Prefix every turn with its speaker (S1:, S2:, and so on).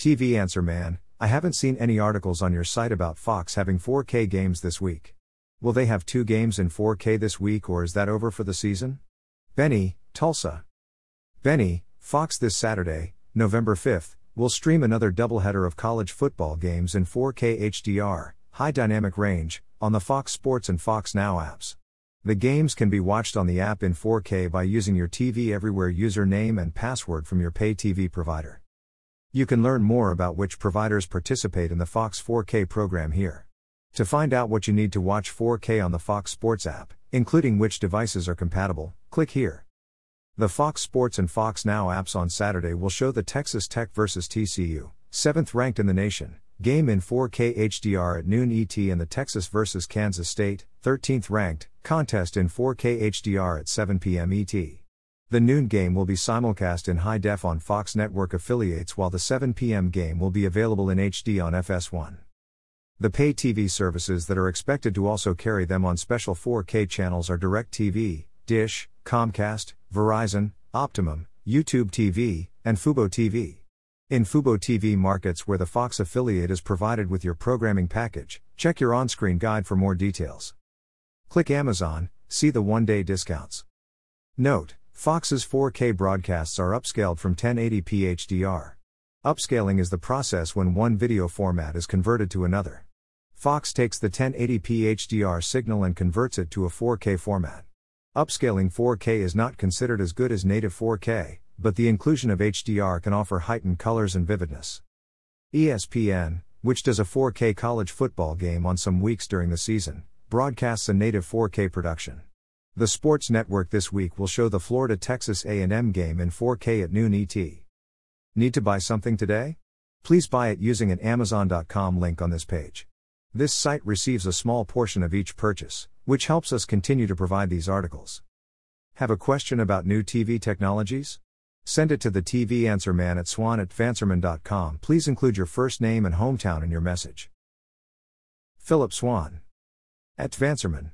S1: TV Answer Man, I haven't seen any articles on your site about Fox having 4K games this week. Will they have two games in 4K this week or is that over for the season? Benny, Tulsa. Benny, Fox this Saturday, November 5th, will stream another doubleheader of college football games in 4K HDR, high dynamic range, on the Fox Sports and Fox Now apps. The games can be watched on the app in 4K by using your TV Everywhere username and password from your pay TV provider. You can learn more about which providers participate in the Fox 4K program here. To find out what you need to watch 4K on the Fox Sports app, including which devices are compatible, click here. The Fox Sports and Fox Now apps on Saturday will show the Texas Tech vs TCU, 7th ranked in the nation, Game in 4K HDR at noon ET and the Texas vs Kansas State, 13th ranked, contest in 4K HDR at 7 p.m. ET. The noon game will be simulcast in high def on Fox network affiliates while the 7 p.m. game will be available in HD on FS1. The pay TV services that are expected to also carry them on special 4K channels are DirecTV, Dish, Comcast, Verizon, Optimum, YouTube TV, and Fubo TV. In Fubo TV markets where the Fox affiliate is provided with your programming package, check your on screen guide for more details. Click Amazon, see the one day discounts. Note Fox's 4K broadcasts are upscaled from 1080p HDR. Upscaling is the process when one video format is converted to another. Fox takes the 1080p HDR signal and converts it to a 4K format. Upscaling 4K is not considered as good as native 4K, but the inclusion of HDR can offer heightened colors and vividness. ESPN, which does a 4K college football game on some weeks during the season, broadcasts a native 4K production. The Sports Network this week will show the Florida Texas A&M game in 4K at noon ET. Need to buy something today? Please buy it using an amazon.com link on this page. This site receives a small portion of each purchase, which helps us continue to provide these articles. Have a question about new TV technologies? Send it to the TV Answer Man at swann at tvanswerman.com. Please include your first name and hometown in your message. Phillip Swann. At TVAnswerMan.